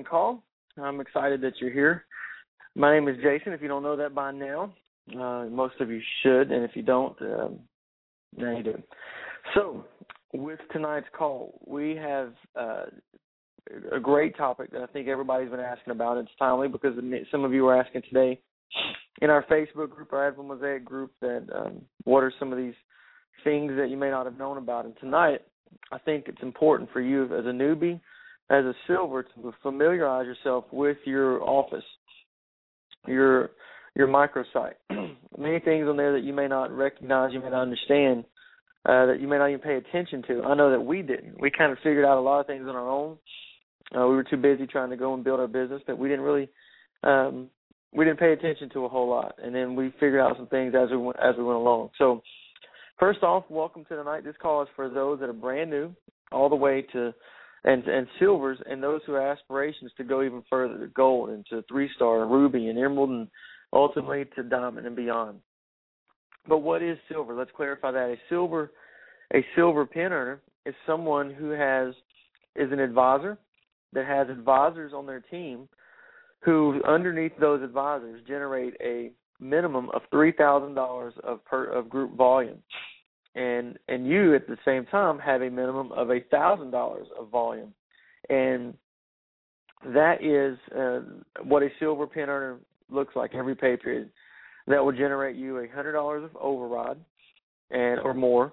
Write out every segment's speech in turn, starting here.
Lining Call. I'm excited that you're here. My name is Jason. If you don't know that by now, uh, most of you should. And if you don't, um, now you do. So, with tonight's call, we have uh, a great topic that I think everybody's been asking about. It's timely because some of you were asking today in our Facebook group, our Advo Mosaic group, that um, what are some of these things that you may not have known about. And tonight, I think it's important for you as a newbie, as a silver, to familiarize yourself with your office, your your microsite. Many things on there that you may not recognize, you may not understand, uh, that you may not even pay attention to. I know that we didn't. We kind of figured out a lot of things on our own. Uh, we were too busy trying to go and build our business that we didn't really um, we didn't pay attention to a whole lot, and then we figured out some things as we went, as we went along. So First off, welcome to tonight. This call is for those that are brand new, all the way to and and silvers, and those who have aspirations to go even further to gold and to three star, and ruby, and emerald, and ultimately to diamond and beyond. But what is silver? Let's clarify that. A silver, a silver pin earner is someone who has is an advisor that has advisors on their team who, underneath those advisors, generate a minimum of three thousand dollars of per of group volume, and and you at the same time have a minimum of a thousand dollars of volume, and that is uh, what a silver pin earner looks like every pay period. That will generate you a hundred dollars of override, and or more,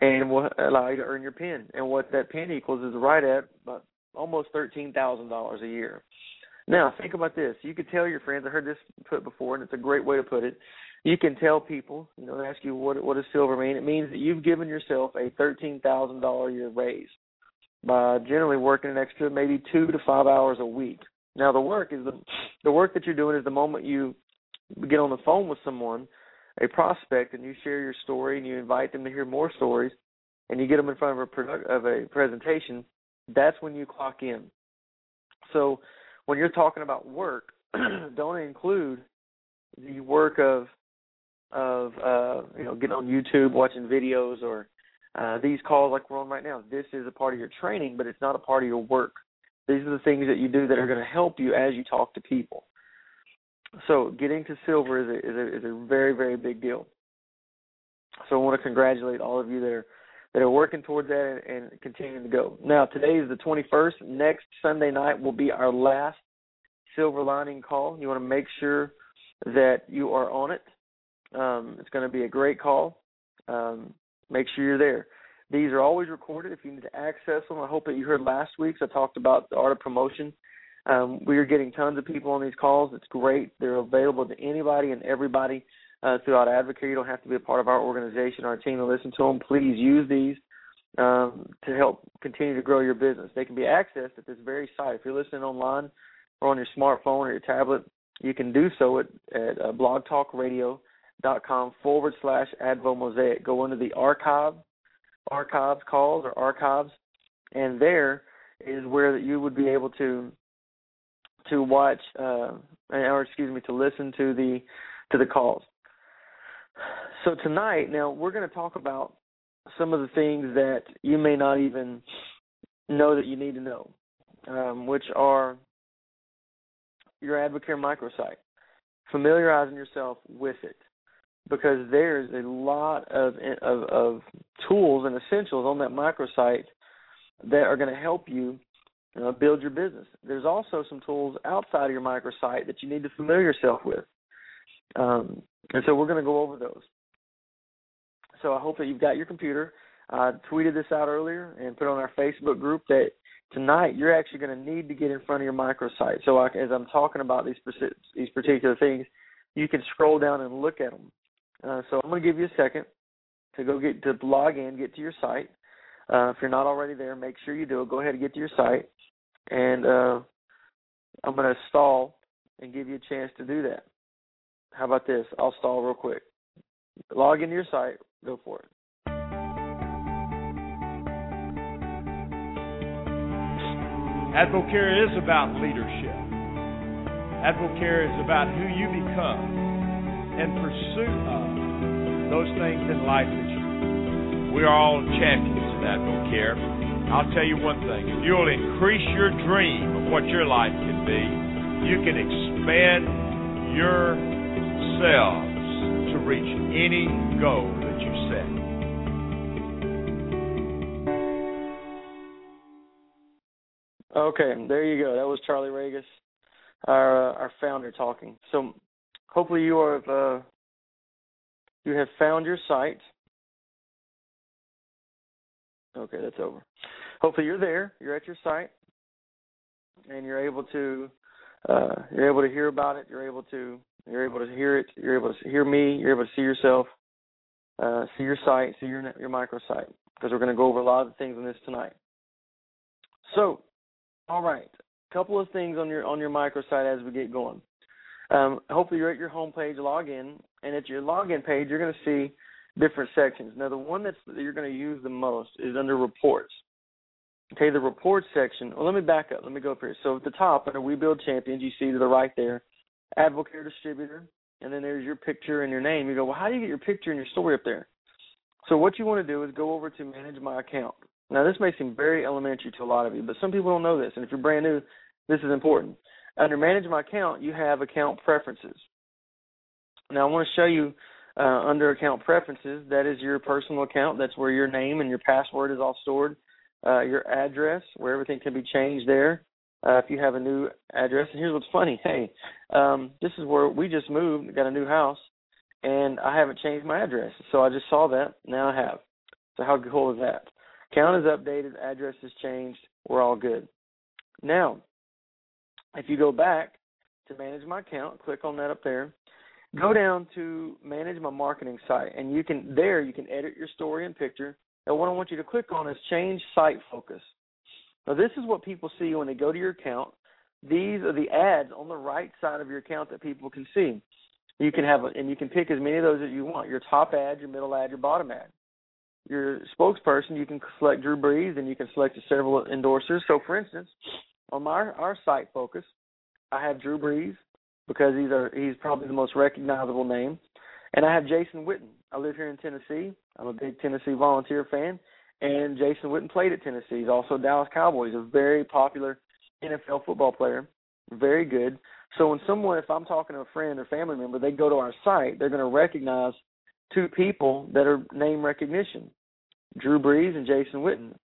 and will allow you to earn your pin. And what that pin equals is right at about almost thirteen thousand dollars a year. Now, think about this. You could tell your friends. I heard this put before, and it's a great way to put it. You can tell people, you know, they ask you what what does silver mean. It means that you've given yourself a thirteen thousand dollar a year raise by generally working an extra maybe two to five hours a week. Now, the work is the the work that you're doing is the moment you get on the phone with someone, a prospect, and you share your story and you invite them to hear more stories, and you get them in front of a product of a presentation. That's when you clock in. So when you're talking about work, don't include the work of of uh, you know getting on YouTube, watching videos, or uh, these calls like we're on right now. This is a part of your training, but it's not a part of your work. These are the things that you do that are going to help you as you talk to people. So getting to silver is a, is a, is a very very big deal. So I want to congratulate all of you that are that are working towards that and, and continuing to go. Now today is the 21st. Next Sunday night will be our last silver lining call. You want to make sure that you are on it. Um, it's going to be a great call. Um, make sure you're there. These are always recorded if you need to access them. I hope that you heard last week's. I talked about the art of promotion. Um, we are getting tons of people on these calls. It's great. They're available to anybody and everybody uh, throughout Advocare. You don't have to be a part of our organization, our team to listen to them. Please use these um, to help continue to grow your business. They can be accessed at this very site. If you're listening online or on your smartphone or your tablet, you can do so at, at uh, blogtalkradio.com forward slash Advo Mosaic. Go into the archive archives calls or archives, and there is where that you would be able to to watch uh, or excuse me to listen to the to the calls. So tonight, now we're going to talk about some of the things that you may not even know that you need to know, um, which are your Advocare microsite, familiarizing yourself with it, because there's a lot of of, of tools and essentials on that microsite that are going to help you uh, build your business. There's also some tools outside of your microsite that you need to familiar yourself with, um, and so we're going to go over those. So I hope that you've got your computer. I tweeted this out earlier and put on our Facebook group that tonight you're actually going to need to get in front of your microsite. So I, as I'm talking about these these particular things, you can scroll down and look at them. Uh, so I'm going to give you a second to go get to log in, get to your site. Uh, if you're not already there, make sure you do it. Go ahead and get to your site, and uh, I'm going to stall and give you a chance to do that. How about this? I'll stall real quick. Log into your site. Go for it. Advocare is about leadership. Advocare is about who you become in pursuit of those things in life that you. We are all champions in Advocare. I'll tell you one thing: if you'll increase your dream of what your life can be, you can expand yourselves to reach any goal that you set. Okay, there you go. That was Charlie Ragus, our uh, our founder, talking. So hopefully you have uh, you have found your site. Okay, that's over. Hopefully you're there. You're at your site, and you're able to uh, you're able to hear about it. You're able to you're able to hear it. You're able to hear me. You're able to see yourself, uh, see your site, see your your microsite, because we're going to go over a lot of things on this tonight. So all right. A couple of things on your on your microsite as we get going. Um, hopefully you're at your home page, log in, and at your login page you're going to see different sections. Now the one that's that you're going to use the most is under reports. Okay, the reports section. Well, let me back up. Let me go up here. So at the top under We Build Champions, you see to the right there, Advocare Distributor, and then there's your picture and your name. You go, well, how do you get your picture and your story up there? So what you want to do is go over to Manage My Account. Now, this may seem very elementary to a lot of you, but some people don't know this. And if you're brand new, this is important. Under Manage My Account, you have account preferences. Now, I want to show you uh, under account preferences, that is your personal account. That's where your name and your password is all stored. Uh, your address, where everything can be changed there. Uh, if you have a new address, and here's what's funny. Hey, um, this is where we just moved, got a new house, and I haven't changed my address. So I just saw that. Now I have. So how cool is that? Count is updated, address is changed, we're all good. Now, if you go back to manage my account, click on that up there, go down to manage my marketing site, and you can there you can edit your story and picture. And what I want you to click on is change site focus. Now this is what people see when they go to your account. These are the ads on the right side of your account that people can see. You can have, and you can pick as many of those as you want. Your top ad, your middle ad, your bottom ad your spokesperson, you can select Drew Brees and you can select several endorsers. So, for instance, on my our site focus, I have Drew Brees because he's he's probably the most recognizable name, and I have Jason Witten. I live here in Tennessee. I'm a big Tennessee Volunteer fan, and Jason Witten played at Tennessee. He's also Dallas Cowboys, a very popular NFL football player, very good. So when someone, if I'm talking to a friend or family member, they go to our site, they're going to recognize two people that are name recognition, Drew Brees and Jason Witten.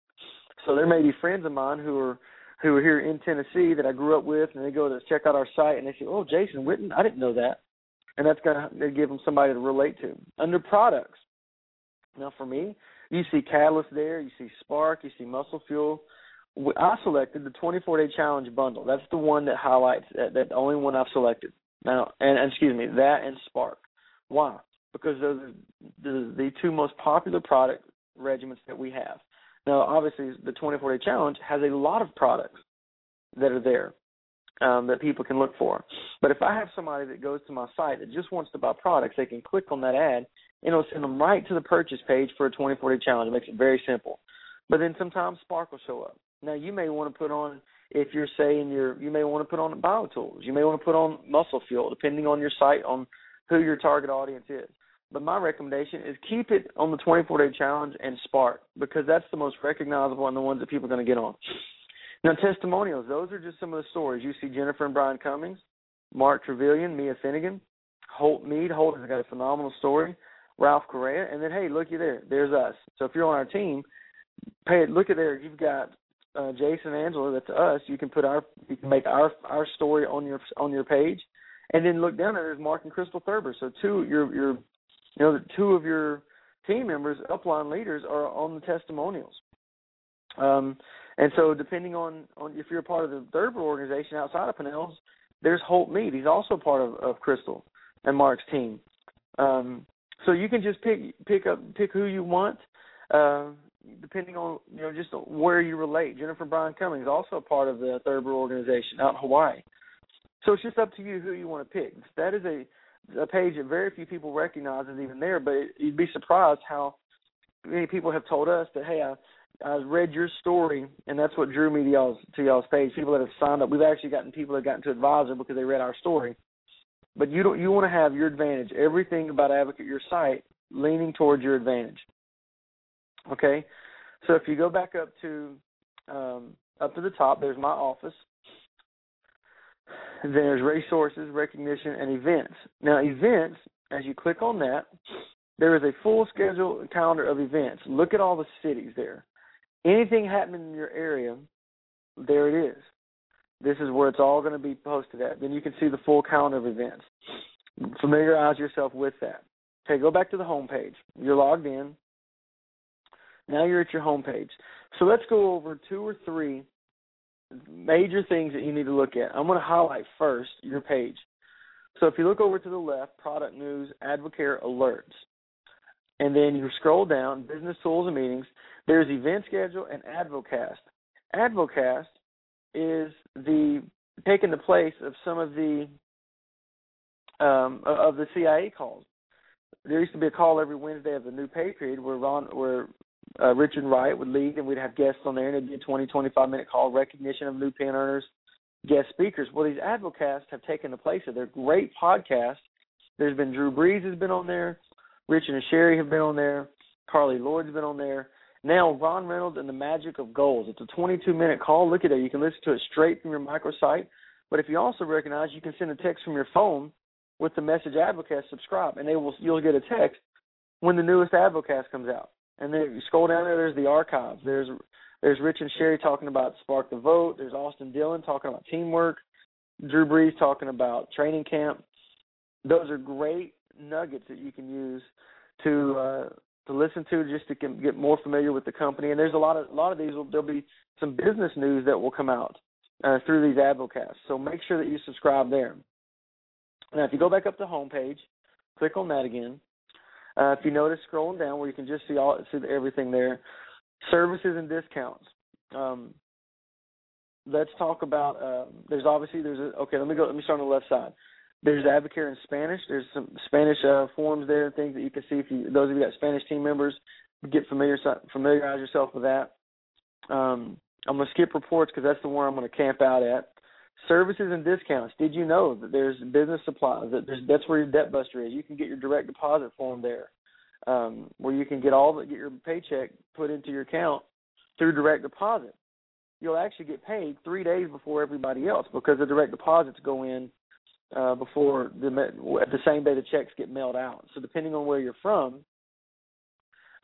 So there may be friends of mine who are who are here in Tennessee that I grew up with, and they go to check out our site and they say, "Oh, Jason Witten, I didn't know that," and that's gonna give them somebody to relate to. Under products, now for me, you see Catalyst there, you see Spark, you see Muscle Fuel. I selected the 24 day challenge bundle. That's the one that highlights that, that the only one I've selected. Now, and, and excuse me, that and Spark. Why? because those are the, the two most popular product regimens that we have. Now, obviously, the 24 day challenge has a lot of products that are there um, that people can look for. But if I have somebody that goes to my site that just wants to buy products, they can click on that ad and it'll send them right to the purchase page for a 24 day challenge. It makes it very simple. But then sometimes Spark will show up. Now you may want to put on if you're saying you're you may want to put on BioTools. You may want to put on Muscle Fuel, depending on your site on who your target audience is. But my recommendation is keep it on the 24 day challenge and Spark because that's the most recognizable and the ones that people are going to get on. Now testimonials, those are just some of the stories. You see Jennifer and Brian Cummings, Mark Trevelyan, Mia Finnegan, Holt Mead. Holt has got a phenomenal story. Ralph Correa, and then hey, looky there, there's us. So if you're on our team, pay look at there. You've got uh, Jason Angela. That's us. You can put our you can make our our story on your on your page, and then look down there. There's Mark and Crystal Thurber. So two your your you know two of your team members, upline leaders, are on the testimonials. Um, and so depending on on if you're a part of the Thurber organization outside of Pinnell's, there's Holt Mead. He's also part of, of Crystal and Mark's team. Um, so you can just pick pick up pick who you want, uh, depending on you know just where you relate. Jennifer Brian Cummings also part of the Thurber organization out in Hawaii. So it's just up to you who you want to pick. That is a a page that very few people recognize is even there, but you'd be surprised how many people have told us that hey, I I read your story and that's what drew me to y'all's to y'all's page. People that have signed up. We've actually gotten people that have gotten to advisor because they read our story. But you don't you want to have your advantage. Everything about Advocare Your Site leaning towards your advantage. Okay? So if you go back up to um, up to the top, there's my office. Then there's resources, recognition, and events. Now, events, as you click on that, there is a full schedule calendar of events. Look at all the cities there. Anything happening in your area, there it is. This is where it's all going to be posted at. Then you can see the full calendar of events. Familiarize yourself with that. Okay, go back to the home page. You're logged in. Now you're at your home page. So let's go over two or three major things that you need to look at. I'm going to highlight first your page. So if you look over to the left, product news, Advocare alerts, and then you scroll down, business tools and meetings, there's event schedule and Advocast. Advocast is the taking the place of some of the um, of the CIA calls. There used to be a call every Wednesday of the new pay period where Ron, where uh, Richard Wright would lead, and we'd have guests on there, and it'd be a 20, 25 minute call, recognition of new pen earners, guest speakers. Well, these advocasts have taken the place of. They're great podcasts. There's been Drew Brees has been on there, Richard and Sherry have been on there, Carli Lloyd's been on there. Now, Ron Reynolds and the Magic of Goals. It's a 22 minute call. Look at it. You can listen to it straight from your microsite. But if you also recognize, you can send a text from your phone with the message Advocast subscribe, and they will you'll get a text when the newest Advocast comes out. And then you scroll down there. There's the archives. There's there's Rich and Sherry talking about Spark the Vote. There's Austin Dillon talking about teamwork. Drew Brees talking about training camp. Those are great nuggets that you can use to uh, to listen to just to get more familiar with the company. And there's a lot of a lot of these. Will, there'll be some business news that will come out uh, through these advocasts. So make sure that you subscribe there. Now, if you go back up to the homepage, click on that again. Uh, if you notice scrolling down where you can just see all see everything there, services and discounts. Um, let's talk about. Uh, there's obviously there's a, okay. Let me go. Let me start on the left side. There's Advocare in Spanish. There's some Spanish uh, forms there and things that you can see if you those of you got Spanish team members get familiar familiarize yourself with that. Um, I'm gonna skip reports because that's the one I'm gonna camp out at. Services and discounts. Did you know that there's business supplies? That there's that's where your debt buster is. You can get your direct deposit form there, um, where you can get all the, get your paycheck put into your account through direct deposit. You'll actually get paid three days before everybody else because the direct deposits go in uh, before the the same day the checks get mailed out. So depending on where you're from,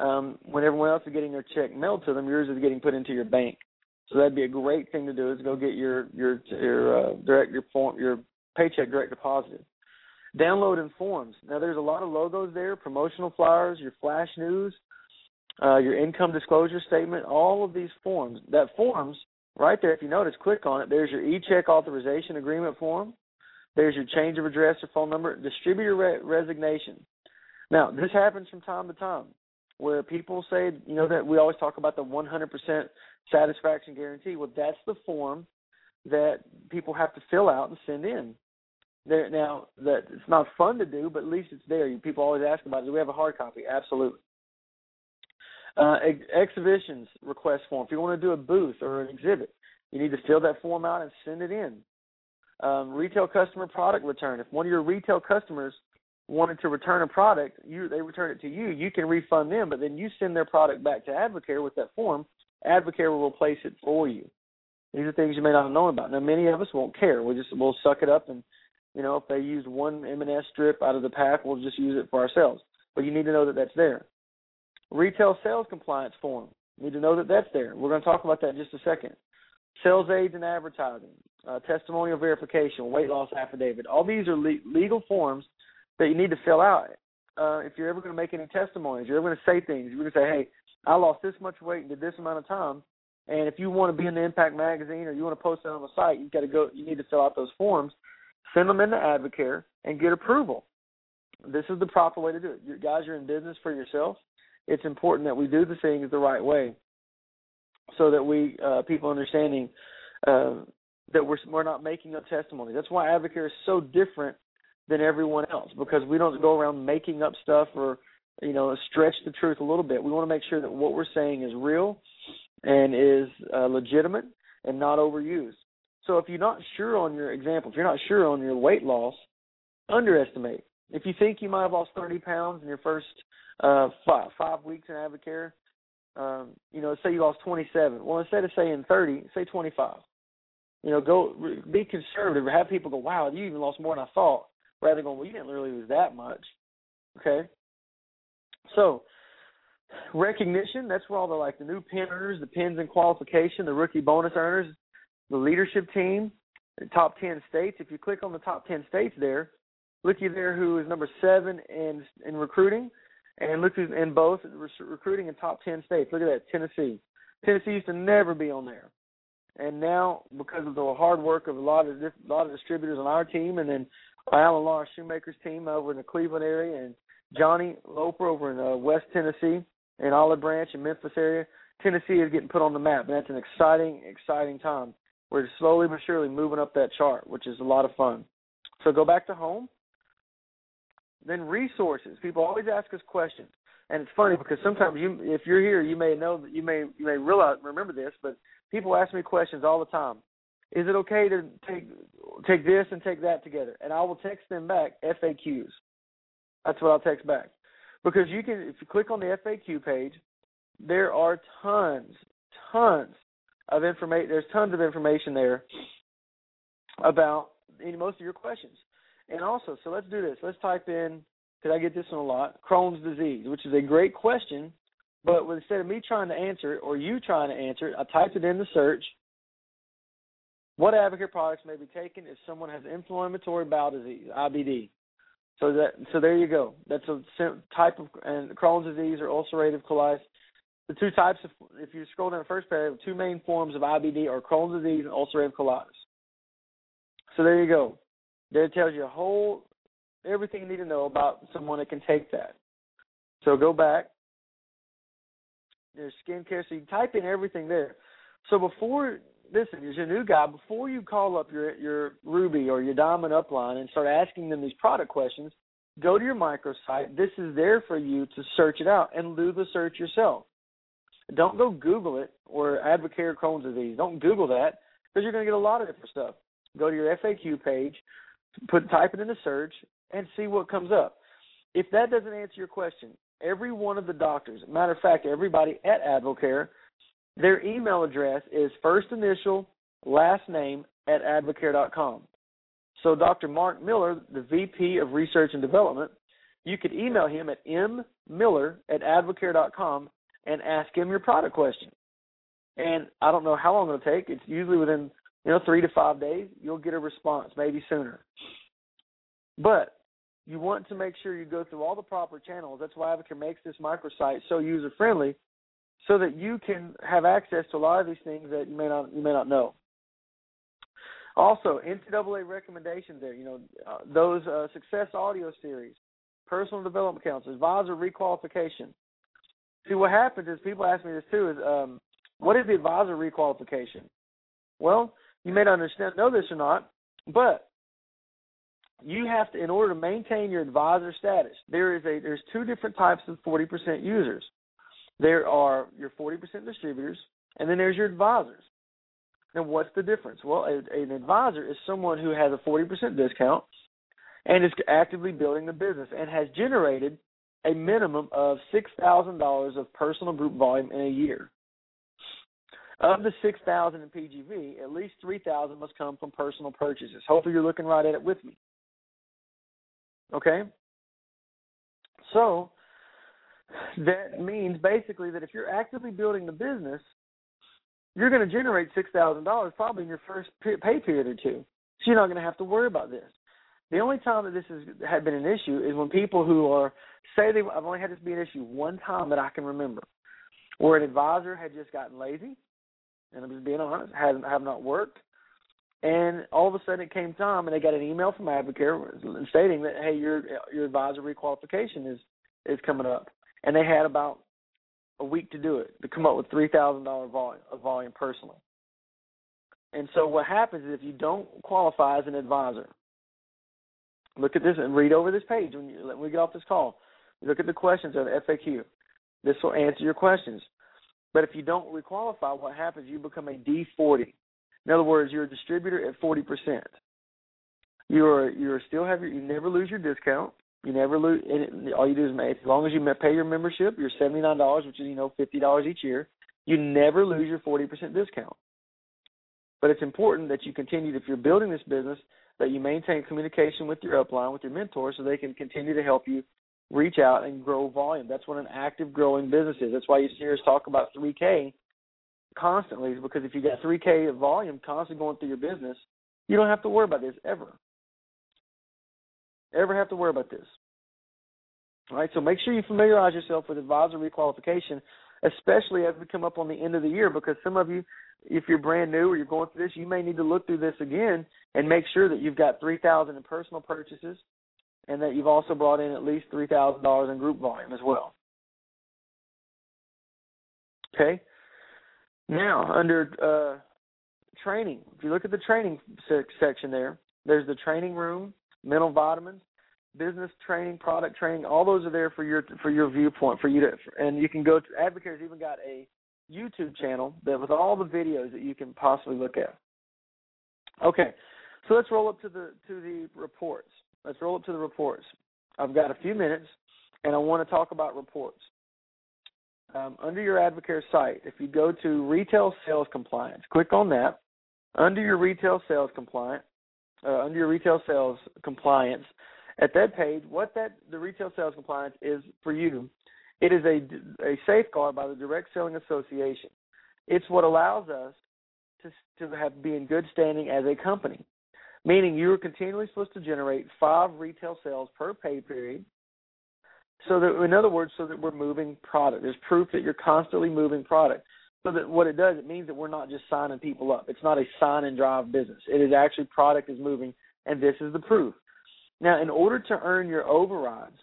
um, when everyone else is getting their check mailed to them, yours is getting put into your bank. So that'd be a great thing to do is go get your your your uh, direct your form your paycheck direct deposited. Download and forms. Now there's a lot of logos there, promotional flyers, your flash news, uh, your income disclosure statement, all of these forms. That forms right there. If you notice, click on it. There's your e-check authorization agreement form. There's your change of address or phone number. Distributor re- resignation. Now this happens from time to time where people say, you know, that we always talk about the 100% satisfaction guarantee. Well, that's the form that people have to fill out and send in. There now that it's not fun to do, but at least it's there. People always ask about it. Do we have a hard copy? Absolutely. Uh, ex- exhibitions request form. If you want to do a booth or an exhibit, you need to fill that form out and send it in. Um, retail customer product return. If one of your retail customers wanted to return a product, you they return it to you. You can refund them, but then you send their product back to Advocare with that form. Advocare will replace it for you. These are things you may not have known about. Now, many of us won't care. We just we'll suck it up, and you know, if they use one MNS strip out of the pack, we'll just use it for ourselves. But you need to know that that's there. Retail sales compliance form. You need to know that that's there. We're going to talk about that in just a second. Sales aids and advertising, uh, testimonial verification, weight loss affidavit. All these are le- legal forms that you need to fill out. Uh, if you're ever going to make any testimonies, you're ever going to say things. You're going to say, "Hey, I lost this much weight and did this amount of time." And if you want to be in the Impact magazine or you want to post it on the site, you've got to go. You need to fill out those forms, send them into Advocare, and get approval. This is the proper way to do it. You guys are in business for yourself. It's important that we do the things the right way, so that we uh, people understanding uh, that we're we're not making up testimony. That's why Advocare is so different than everyone else because we don't go around making up stuff or you know stretch the truth a little bit. We want to make sure that what we're saying is real and is uh, legitimate and not overused. So if you're not sure on your example, if you're not sure on your weight loss, underestimate. If you think you might have lost 30 pounds in your first uh, five, five weeks in Advocare, um, you know, say you lost 27. Well, instead of saying 30, say 25. You know, go be conservative. Have people go, "Wow, you even lost more than I thought," rather than going, "Well, you didn't really lose that much." Okay. So recognition, that's where all the like the new pin earners, the pins in qualification, the rookie bonus earners, the leadership team, the top ten states. If you click on the top ten states there, looky there who is number seven in in recruiting, and look who's in both recruiting in top ten states. Look at that, Tennessee. Tennessee used to never be on there, and now because of the hard work of a lot of a lot of distributors on our team, and then Alan Law Shoemaker's team over in the Cleveland area, and Johnny Loper over in uh, West Tennessee and Olive Branch and Memphis area, Tennessee is getting put on the map, and that's an exciting, exciting time. We're slowly but surely moving up that chart, which is a lot of fun. So go back to home. Then resources. People always ask us questions, and it's funny because sometimes you, if you're here, you may know that you may you may realize remember this, but people ask me questions all the time. Is it okay to take take this and take that together? And I will text them back FAQs. That's what I'll text back because you can if you click on the FAQ page, there are tons, tons of information. There's tons of information there about most of your questions. And also, so let's do this. Let's type in because I get this one a lot. Crohn's disease, which is a great question, but instead of me trying to answer it or you trying to answer it, I typed it in the search. What Advocare products may be taken if someone has inflammatory bowel disease (IBD)? So that so there you go. That's a type of and Crohn's disease or ulcerative colitis. The two types of if you scroll down the first paragraph, two main forms of IBD are Crohn's disease and ulcerative colitis. So there you go. It tells you a whole everything you need to know about someone that can take that. So go back. There's skincare. So you type in everything there. So before listen, as a new guy, before you call up your your Ruby or your Diamond upline and start asking them these product questions, go to your microsite. This is there for you to search it out and do the search yourself. Don't go Google it or Advocare Crohn's disease. Don't Google that because you're going to get a lot of different stuff. Go to your FAQ page, put type it in the search, and see what comes up. If that doesn't answer your question, every one of the doctors, matter of fact, everybody at Advocare their email address is first initial, last name at advocare.com. So Dr. Mark Miller, the VP of Research and Development, you could email him at mmiller at advocare.com and ask him your product question. And I don't know how long it'll take. It's usually within you know three to five days. You'll get a response, maybe sooner. But you want to make sure you go through all the proper channels. That's why Advocare makes this microsite so user friendly so that you can have access to a lot of these things that you may not you may not know. Also, NCAA recommendations there. You know, uh, those uh, success audio series, personal development counselors, advisor requalification. See, what happens is people ask me this too: is um, what is the advisor requalification? Well, you may not understand know this or not, but you have to in order to maintain your advisor status there is a there's two different types of 40% users. There are your 40% distributors and then there's your advisors. Now what's the difference? Well a, an advisor is someone who has a 40% discount and is actively building the business and has generated a minimum of $6,000 of personal group volume in a year of the 6,000 in PGV, at least 3,000 must come from personal purchases. Hopefully, you're looking right at it with me. Okay? So, that means basically that if you're actively building the business, you're going to generate $6,000 probably in your first pay period or two. So, you're not going to have to worry about this. The only time that this has had been an issue is when people who are say they I've only had this be an issue one time that I can remember, where an advisor had just gotten lazy and I'm just being honest, have have not worked. And all of a sudden, it came time, and they got an email from Advocare stating that hey, your your advisor requalification is is coming up, and they had about a week to do it to come up with three thousand dollar volume of volume personally. And so what happens is if you don't qualify as an advisor, look at this and read over this page when, you, when we get off this call. Look at the questions of the FAQ. This will answer your questions. But if you don't requalify, what happens? You become a D40. In other words, you're a distributor at 40%. You're you're still have your you never lose your discount. You never lose. All you do is make as long as you pay your membership, your seventy nine dollars, which is you know fifty dollars each year. You never lose your forty percent discount. But it's important that you continue, if you're building this business, that you maintain communication with your upline, with your mentors, so they can continue to help you reach out and grow volume. That's what an active growing business is. That's why you hear us talk about 3K constantly, is because if you got 3K of volume constantly going through your business, you don't have to worry about this ever. Ever have to worry about this. All right, so make sure you familiarize yourself with advisor requalification, especially as we come up on the end of the year, because some of you, if you're brand new or you're going through this, you may need to look through this again and make sure that you've got 3,000 in personal purchases, and that you've also brought in at least three thousand dollars in group volume as well. Okay. Now under uh, training, if you look at the training section there, there's the training room, mental vitamins, business training, product training. All those are there for your for your viewpoint for you to, and you can go to. Advocare's even got a YouTube channel that with all the videos that you can possibly look at. Okay, so let's roll up to the to the reports. Let's roll up to the reports. I've got a few minutes, and I want to talk about reports. Um, under your Advocare site, if you go to retail sales compliance, click on that. Under your retail sales compliance, uh, under your retail sales compliance, at that page, what that the retail sales compliance is for you, it is a a safeguard by the Direct Selling Association. It's what allows us to to have be in good standing as a company meaning you are continually supposed to generate five retail sales per pay period. So that, in other words, so that we're moving product. There's proof that you're constantly moving product. So that what it does, it means that we're not just signing people up. It's not a sign and drive business. It is actually product is moving, and this is the proof. Now, in order to earn your overrides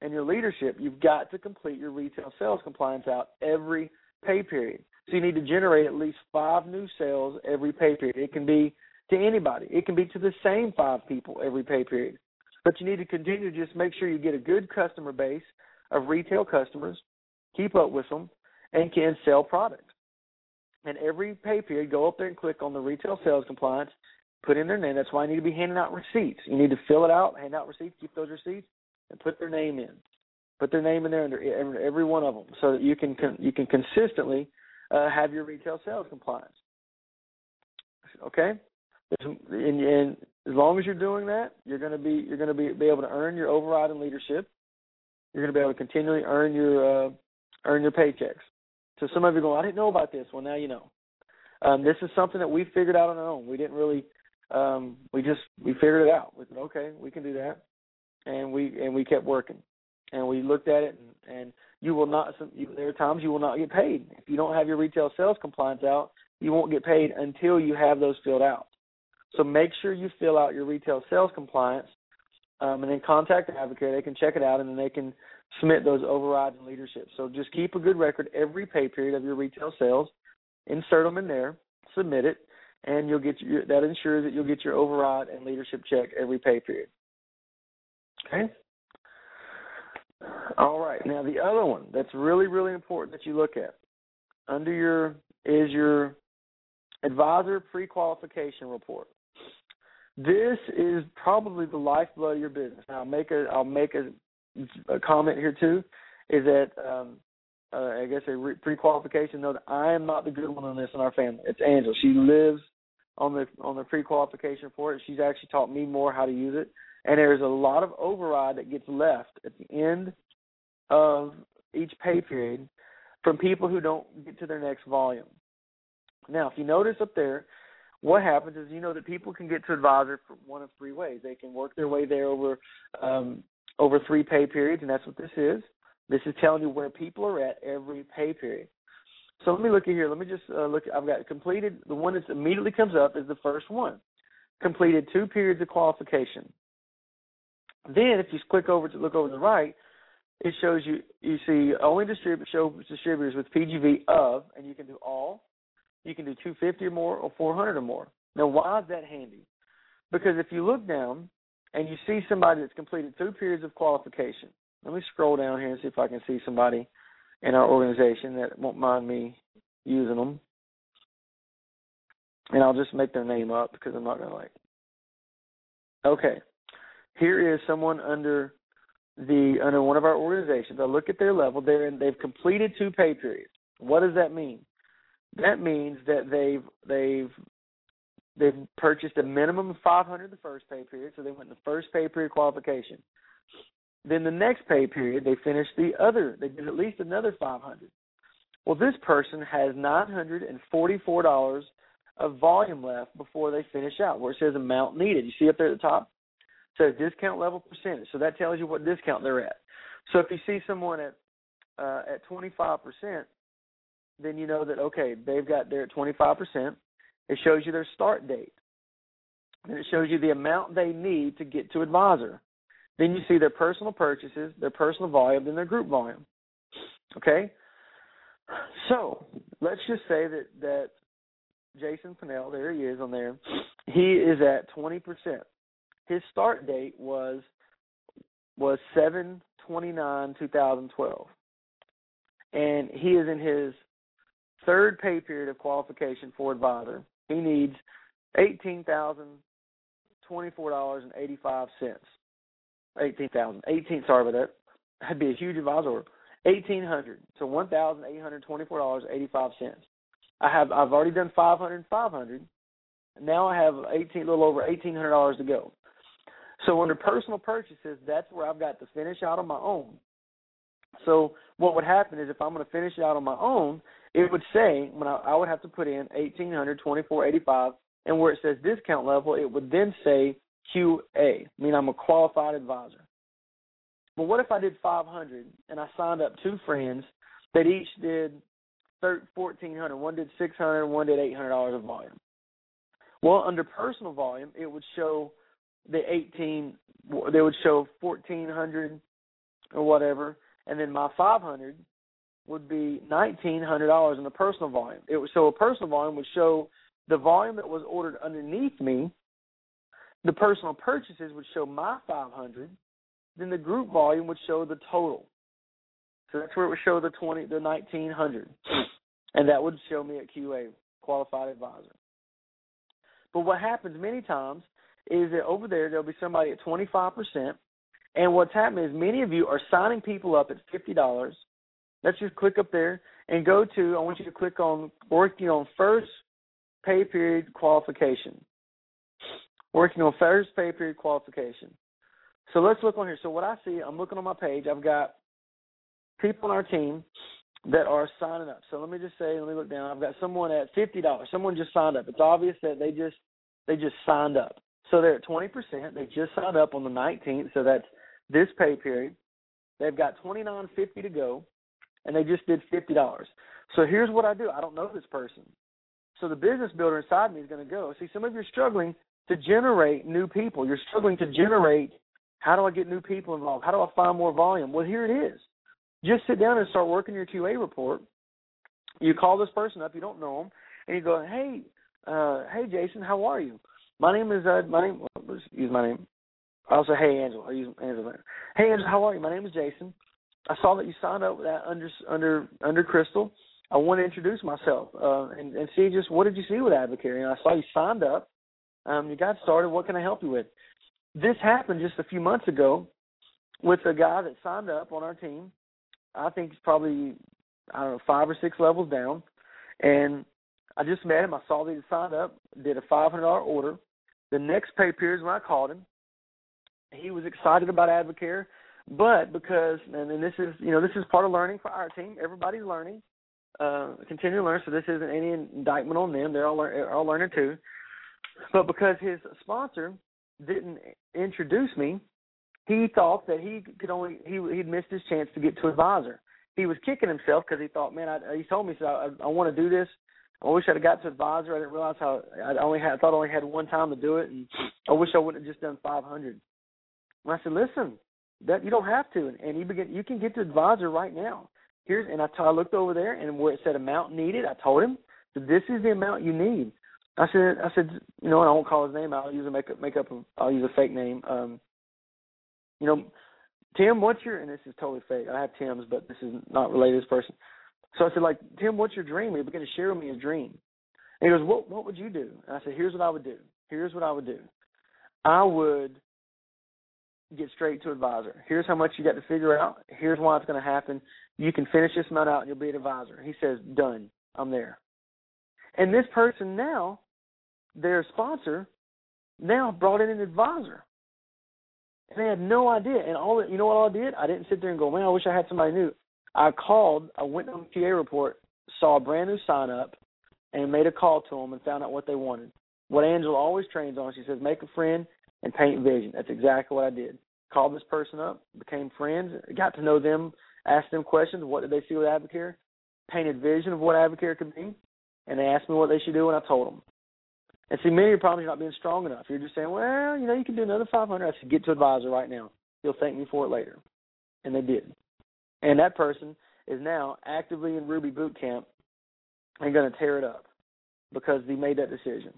and your leadership, you've got to complete your retail sales compliance out every pay period. So you need to generate at least five new sales every pay period. It can be to anybody. It can be to the same five people every pay period. But you need to continue to just make sure you get a good customer base of retail customers, keep up with them, and can sell product. And every pay period, go up there and click on the retail sales compliance, put in their name. That's why I need to be handing out receipts. You need to fill it out, hand out receipts, keep those receipts, and put their name in. Put their name in there under every one of them, so that you can you can consistently uh, have your retail sales compliance. Okay, and, and as long as you're doing that, you're going to be you're going to be, be able to earn your override and leadership. You're going to be able to continually earn your uh, earn your paychecks. So some of you go, I didn't know about this. Well, now you know. Um, this is something that we figured out on our own. We didn't really. Um, we just we figured it out. We said, okay, we can do that, and we and we kept working, and we looked at it, and, and you will not. You, there are times you will not get paid if you don't have your retail sales compliance out. You won't get paid until you have those filled out. So make sure you fill out your retail sales compliance um, and then contact the advocate. They can check it out and then they can submit those overrides and leadership. So just keep a good record every pay period of your retail sales, insert them in there, submit it, and you'll get your that ensures that you'll get your override and leadership check every pay period. Okay. All right. Now the other one that's really really important that you look at under your is your advisor pre-qualification report. This is probably the lifeblood of your business. Now, I'll make a I'll make a, a comment here too, is that um, uh, I guess a re- pre-qualification note. I am not the good one on this in our family. It's Angela. She lives on the on the pre-qualification for it. She's actually taught me more how to use it, and there's a lot of override that gets left at the end of each pay period from people who don't get to their next volume. Now, if you notice up there, what happens is you know that people can get to advisor for one of three ways. They can work their way there over um, over three pay periods, and that's what this is. This is telling you where people are at every pay period. So let me look at here. Let me just uh, look. I've got completed. The one that immediately comes up is the first one. Completed two periods of qualification. Then, if you click over to look over to the right, it shows you. You see only distribute show distributors with PGV of, and you can do all. You can do 250 or more or 400 or more. Now, why is that handy? Because if you look down and you see somebody that's completed two periods of qualification, let me scroll down here and see if I can see somebody in our organization that won't mind me using them. And I'll just make their name up because I'm not going to like. Okay. Here is someone under the under one of our organizations. I look at their level. They're in, they've completed two pay periods. What does that mean? That means that they've they've they've purchased a minimum of 500 the first pay period, so they went in the first pay period qualification. Then the next pay period, they finished the other. They did at least another 500. Well, this person has $944 of volume left before they finish out, where it says amount needed. You see up there at the top? It says discount level percentage. So that tells you what discount they're at. So if you see someone at uh, at 25%, then you know that okay, they've got they're at 25%. It shows you their start date. And it shows you the amount they need to get to advisor. Then you see their personal purchases, their personal volume, then their group volume. Okay? So let's just say that that Jason Pinnell, there he is on there, he is at twenty percent. His start date was was seven twenty nine two thousand twelve. And he is in his third pay period of qualification for advisor. He needs eighteen thousand twenty four dollars and eighty five cents. Eighteen thousand. Eighteen sorry about that. That'd be a huge advisor. Eighteen hundred. So one thousand eight hundred twenty four dollars eighty five cents. I have I've already done five hundred and five hundred. Now I have eighteen a little over eighteen hundred dollars to go. So under personal purchases, that's where I've got to finish out on my own. So what would happen is if I'm going to finish it out on my own, it would say when I, I would have to put in eighteen hundred twenty four eighty five, and where it says discount level, it would then say QA, I mean I'm a qualified advisor. But what if I did 500 and I signed up two friends that each did 1400, one did 600, one did 800 dollars of volume. Well, under personal volume, it would show the 18. They would show 1400 or whatever, and then my 500 would be $1,900 in the personal volume. It was so a personal volume would show the volume that was ordered underneath me. The personal purchases would show my 500. Then the group volume would show the total. So that's where it would show the 20, the 1900, and that would show me at QA qualified advisor. But what happens many times is that over there there'll be somebody at 25 percent, and what's happening is many of you are signing people up at fifty dollars Let's just click up there and go to. I want you to click on working on first pay period qualification. Working on first pay period qualification. So let's look on here. So what I see, I'm looking on my page. I've got people on our team that are signing up. So let me just say, let me look down. I've got someone at fifty dollars. Someone just signed up. It's obvious that they just they just signed up. So they're at twenty percent. They just signed up on the nineteenth. So that's this pay period. They've got twenty nine fifty to go and they just did fifty dollars. So here's what I do. I don't know this person. So the business builder inside me is going to go. See, some of you are struggling to generate new people. You're struggling to generate how do I get new people involved? How do I find more volume? Well, here it is. Just sit down and start working your QA report. You call this person up, you don't know them, and you go, hey, uh, "Hey, Jason, how are you? My name is uh, my name. Let's use my name. I'll say, "Hey, Angela." I use Angela. Hey, Angela, how are you? My name is Jason. I saw that you signed up with that under under under Crystal. I want to introduce myself uh, and, and see just what did you see with Advocare. And I saw you signed up. Um, you got started. What can I help you with? This happened just a few months ago with a guy that signed up on our team. I think he's probably I don't know five or six levels down, and I just met him. I saw that he signed up, did a five hundred dollar order. The next pay period is when I called him. He was excited about Advocare, but because and, and this is you know this is part of learning for our team. Everybody's learning, uh, continue to learn. So this isn't any indictment on them. They're all all learning too. But because his sponsor didn't introduce me, he thought that he could only he he'd missed his chance to get to advisor. He was kicking himself because he thought, man, I, he told me, said, I, I want to do this. I wish I'd have got to advisor. I didn't realize how I only had I thought I only had one time to do it, and I wish I wouldn't have just done 500. And I said, listen, that you don't have to, and, and you begin you can get to advisor right now. Here's and I, t- I looked over there, and where it said amount needed, I told him, this is the amount you need. I said, I said, you know, and I won't call his name. I'll use a make up, make up. I'll use a fake name. Um, you know, Tim, what's your? And this is totally fake. I have Tim's, but this is not related to this person. So I said, like, Tim, what's your dream? He began to share with me his dream. And he goes, what What would you do? And I said, here's what I would do. Here's what I would do. I would get straight to advisor. Here's how much you got to figure out. Here's why it's going to happen. You can finish this amount out and you'll be an advisor. He says, done. I'm there. And this person now, their sponsor, now brought in an advisor. And they had no idea. And all you know what I did? I didn't sit there and go, man, I wish I had somebody new. I called, I went on the QA report, saw a brand new sign up, and made a call to them and found out what they wanted. What Angela always trains on, she says, make a friend and paint vision. That's exactly what I did. Called this person up, became friends, got to know them, asked them questions. What did they see with Advocare? Painted vision of what Advocare could be, and they asked me what they should do, and I told them. And see, many of your problems are not being strong enough. You're just saying, well, you know, you can do another 500. I said, get to advisor right now. You'll thank me for it later. And they did. And that person is now actively in Ruby Boot Camp and going to tear it up because they made that decision.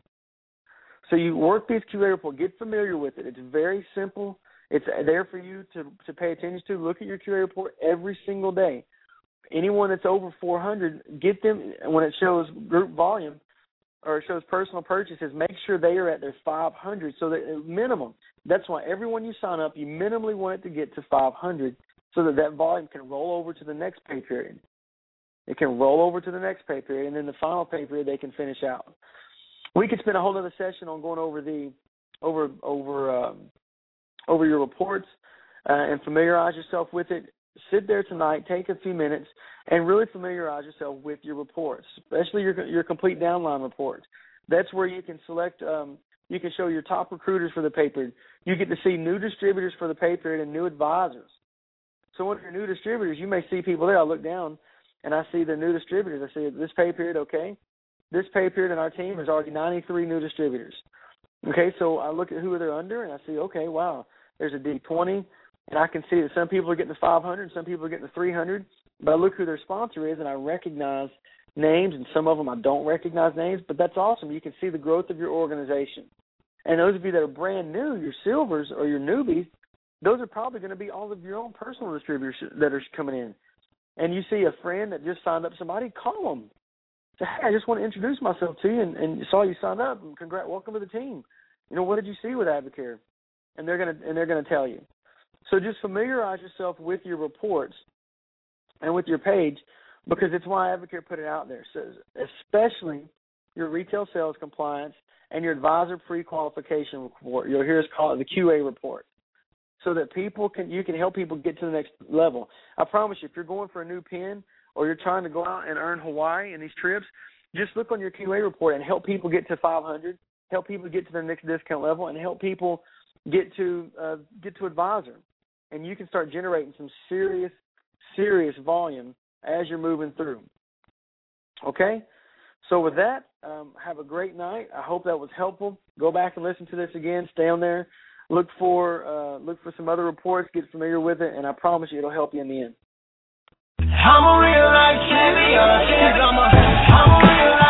So you work these QA report, get familiar with it. It's very simple. It's there for you to to pay attention to. Look at your QA report every single day. Anyone that's over 400, get them when it shows group volume or it shows personal purchases. Make sure they are at their 500, so that uh, minimum. That's why everyone you sign up, you minimally want it to get to 500, so that that volume can roll over to the next pay period. It can roll over to the next pay period, and then the final pay period they can finish out we could spend a whole other session on going over the over over um, over your reports uh, and familiarize yourself with it. Sit there tonight, take a few minutes, and really familiarize yourself with your reports, especially your your complete downline reports. That's where you can select. Um, you can show your top recruiters for the pay period. You get to see new distributors for the pay period and new advisors. So you're new distributors, you may see people there. I look down and I see the new distributors. I see this pay period, okay this pay period in our team is already 93 new distributors. Okay, so I look at who they're under and I see, okay, wow, there's a D20, and I can see that some people are getting the 500, and some people are getting the 300. But I look who their sponsor is, and I recognize names, and some of them I don't recognize names. But that's awesome. You can see the growth of your organization. And those of you that are brand new, your silvers or your newbies, those are probably going to be all of your own personal distributors that are coming in. And you see a friend that just signed up somebody, call them say, hey, I just want to introduce myself to you and, and saw you sign up and congrats, welcome to the team. You know, what did you see with Advocare? And they're gonna and they're gonna tell you. So just familiarize yourself with your reports and with your page because it's why Advocare put it out there. So especially your retail sales compliance and your advisor pre-qualification report. You'll hear us call it the QA report, so that people can you can help people get to the next level. I promise you, if you're going for a new pin or you're trying to go out and earn Hawaii in these trips, just look on your QA report and help people get to 500, help people get to their next discount level, and help people get to uh, get to advisor, and you can start generating some serious, serious volume as you're moving through. Okay, so with that, um, have a great night. I hope that was helpful. Go back and listen to this again. Stay on there. Look for uh, look for some other reports. Get familiar with it, and I promise you it'll help you in the end. I'm a real life champion. I'm a, I'm a real life